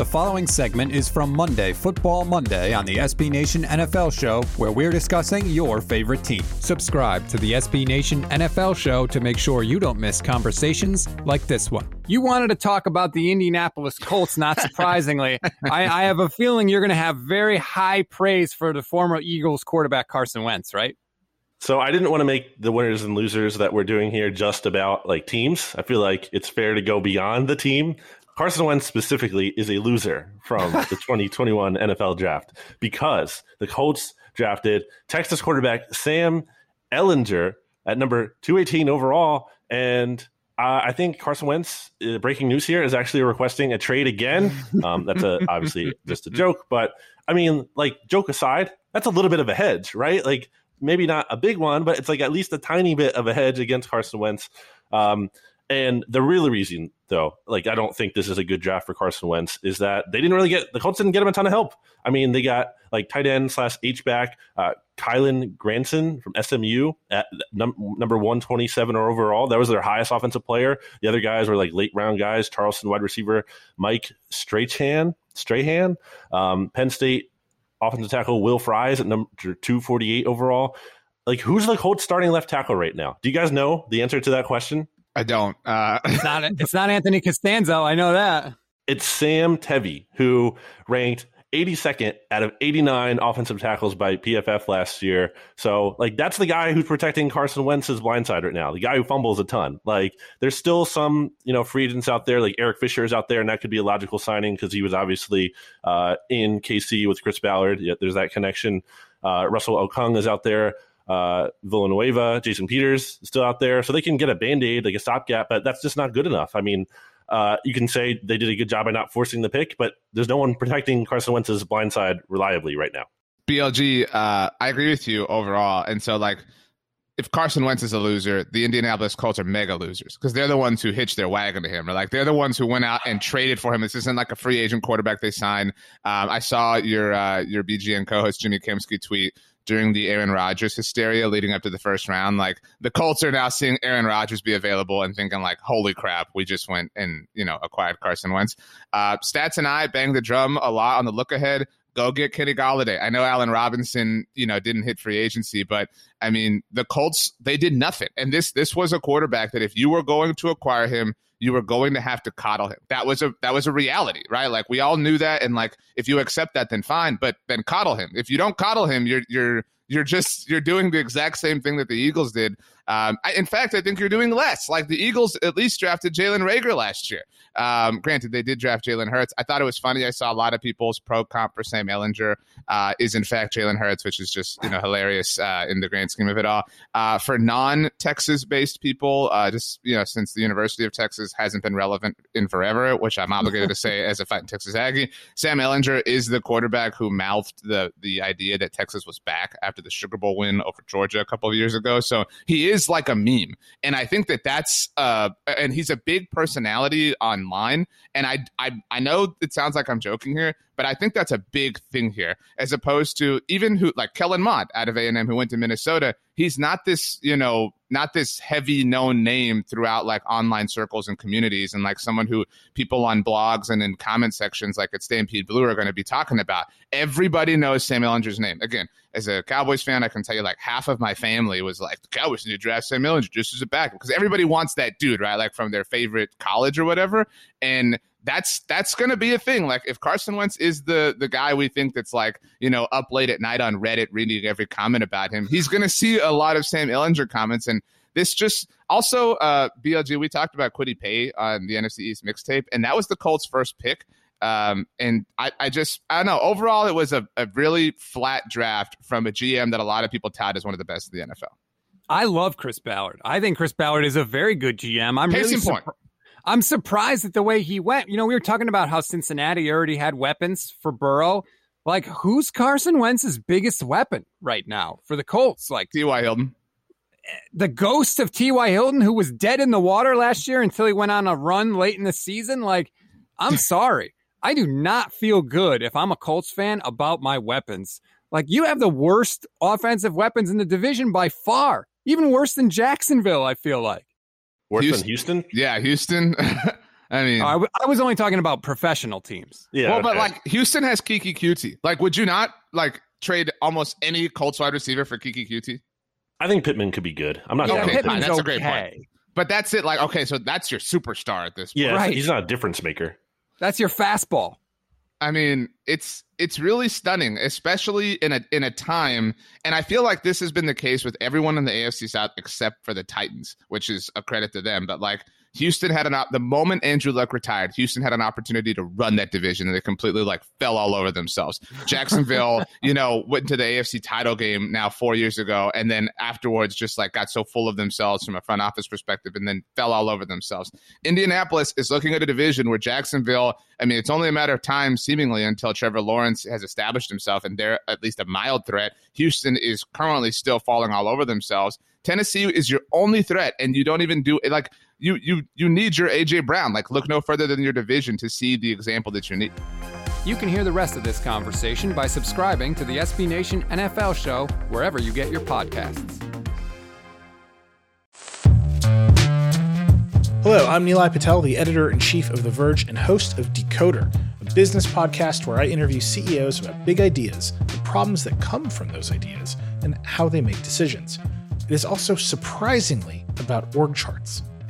The following segment is from Monday, Football Monday, on the SB Nation NFL Show, where we're discussing your favorite team. Subscribe to the SB Nation NFL Show to make sure you don't miss conversations like this one. You wanted to talk about the Indianapolis Colts, not surprisingly. I, I have a feeling you're going to have very high praise for the former Eagles quarterback Carson Wentz, right? So I didn't want to make the winners and losers that we're doing here just about like teams. I feel like it's fair to go beyond the team. Carson Wentz specifically is a loser from the 2021 NFL draft because the Colts drafted Texas quarterback Sam Ehlinger at number 218 overall. And uh, I think Carson Wentz, uh, breaking news here, is actually requesting a trade again. Um, that's a, obviously just a joke. But I mean, like, joke aside, that's a little bit of a hedge, right? Like, maybe not a big one, but it's like at least a tiny bit of a hedge against Carson Wentz. Um, and the real reason, though, like I don't think this is a good draft for Carson Wentz, is that they didn't really get the Colts didn't get him a ton of help. I mean, they got like tight end slash H back uh, Kylen Granson from SMU at num- number one twenty seven or overall. That was their highest offensive player. The other guys were like late round guys. Charleston wide receiver Mike Strachan, Strachan, um, Penn State offensive tackle Will Fries at number two forty eight overall. Like, who's the Colts starting left tackle right now? Do you guys know the answer to that question? I don't. Uh, it's not. It's not Anthony Castonzo. I know that. It's Sam Tevi who ranked 82nd out of 89 offensive tackles by PFF last year. So, like, that's the guy who's protecting Carson Wentz's blindside right now. The guy who fumbles a ton. Like, there's still some, you know, free agents out there. Like Eric Fisher is out there, and that could be a logical signing because he was obviously uh, in KC with Chris Ballard. Yet there's that connection. Uh, Russell Okung is out there uh, Villanueva, Jason Peters still out there, so they can get a band aid, like a stopgap, but that's just not good enough. I mean, uh, you can say they did a good job by not forcing the pick, but there's no one protecting Carson Wentz's blind side reliably right now. BLG, uh, I agree with you overall, and so like. If Carson Wentz is a loser, the Indianapolis Colts are mega losers because they're the ones who hitched their wagon to him. Or like they're the ones who went out and traded for him. This isn't like a free agent quarterback they signed. Um, I saw your uh, your BGN co-host Jimmy Kempski tweet during the Aaron Rodgers hysteria leading up to the first round. Like the Colts are now seeing Aaron Rodgers be available and thinking like, holy crap, we just went and, you know, acquired Carson Wentz. Uh, Stats and I banged the drum a lot on the look ahead. Go get Kenny Golladay. I know Allen Robinson, you know, didn't hit free agency, but I mean, the Colts, they did nothing. And this this was a quarterback that if you were going to acquire him, you were going to have to coddle him. That was a that was a reality, right? Like we all knew that, and like if you accept that, then fine. But then coddle him. If you don't coddle him, you're you're you're just you're doing the exact same thing that the Eagles did. Um, I, in fact, I think you're doing less. Like the Eagles at least drafted Jalen Reagor last year. Um, granted, they did draft Jalen Hurts. I thought it was funny. I saw a lot of people's pro comp for Sam Ehlinger uh, is in fact Jalen Hurts, which is just you know hilarious uh, in the grand scheme of it all. Uh, for non-Texas based people, uh, just you know since the University of Texas hasn't been relevant in forever, which I'm obligated to say as a fighting Texas Aggie, Sam Ehlinger is the quarterback who mouthed the the idea that Texas was back after the Sugar Bowl win over Georgia a couple of years ago. So he is like a meme, and I think that that's uh, and he's a big personality online. And I I I know it sounds like I'm joking here, but I think that's a big thing here, as opposed to even who like Kellen Mond out of A and M who went to Minnesota. He's not this, you know, not this heavy known name throughout like online circles and communities, and like someone who people on blogs and in comment sections like at Stampede Blue are going to be talking about. Everybody knows Sam Ehlinger's name. Again, as a Cowboys fan, I can tell you like half of my family was like, the Cowboys need to draft Sam Ehlinger just as a backup because everybody wants that dude, right? Like from their favorite college or whatever, and that's that's to be a thing. Like if Carson Wentz is the the guy we think that's like you know up late at night on Reddit reading every comment about him, he's to see a lot of Sam Ehlinger comments, and this just also uh BLG. We talked about Kwity Paye on the NFC East mixtape, and that was the Colts' first pick. Um, and I, I just I don't know. Overall, it was a, a really flat draft from a GM that a lot of people tout as one of the best in the NFL. I love Chris Ballard. I think Chris Ballard is a very good GM. I'm Case really in point. surpri- I'm surprised at the way he went. You know, we were talking about how Cincinnati already had weapons for Burrow. Like, who's Carson Wentz's biggest weapon right now for the Colts? Like T.Y. Hilton. the ghost of T.Y. Hilton, who was dead in the water last year until he went on a run late in the season. Like, I'm sorry. I do not feel good if I'm a Colts fan about my weapons. Like, you have the worst offensive weapons in the division by far, even worse than Jacksonville, I feel like. Worse Houston- than Houston? Yeah, Houston. I mean, I, w- I was only talking about professional teams. Yeah. well, but okay. like Houston has Kiki Cutie. Like, would you not like trade almost any Colts wide receiver for Kiki Cutie? I think Pittman could be good. I'm not Yeah, sure. okay, Pittman's fine. That's a great point. But that's it. Like, okay, so that's your superstar at this point. Yeah, Right. he's not a difference maker. That's your fastball. I mean, it's it's really stunning, especially in a in a time, and I feel like this has been the case with everyone in the AFC South except for the Titans, which is a credit to them. But like Houston had an op- the moment Andrew Luck retired, Houston had an opportunity to run that division, and they completely like fell all over themselves. Jacksonville, you know, went into the AFC title game now four years ago, and then afterwards just like got so full of themselves from a front office perspective, and then fell all over themselves. Indianapolis is looking at a division where Jacksonville, I mean, it's only a matter of time, seemingly, until Trevor Lawrence has established himself and they're at least a mild threat. Houston is currently still falling all over themselves. Tennessee is your only threat, and you don't even do it like you you you need your AJ Brown. Like look no further than your division to see the example that you need. You can hear the rest of this conversation by subscribing to the SB Nation NFL show wherever you get your podcasts. Hello, I'm Nilay Patel, the editor in chief of The Verge and host of Decoder, a business podcast where I interview CEOs about big ideas, the problems that come from those ideas, and how they make decisions. It is also surprisingly about org charts.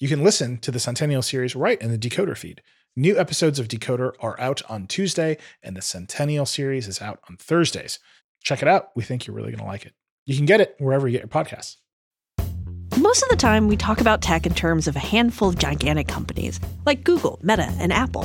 You can listen to the Centennial series right in the Decoder feed. New episodes of Decoder are out on Tuesday, and the Centennial series is out on Thursdays. Check it out. We think you're really going to like it. You can get it wherever you get your podcasts. Most of the time, we talk about tech in terms of a handful of gigantic companies like Google, Meta, and Apple.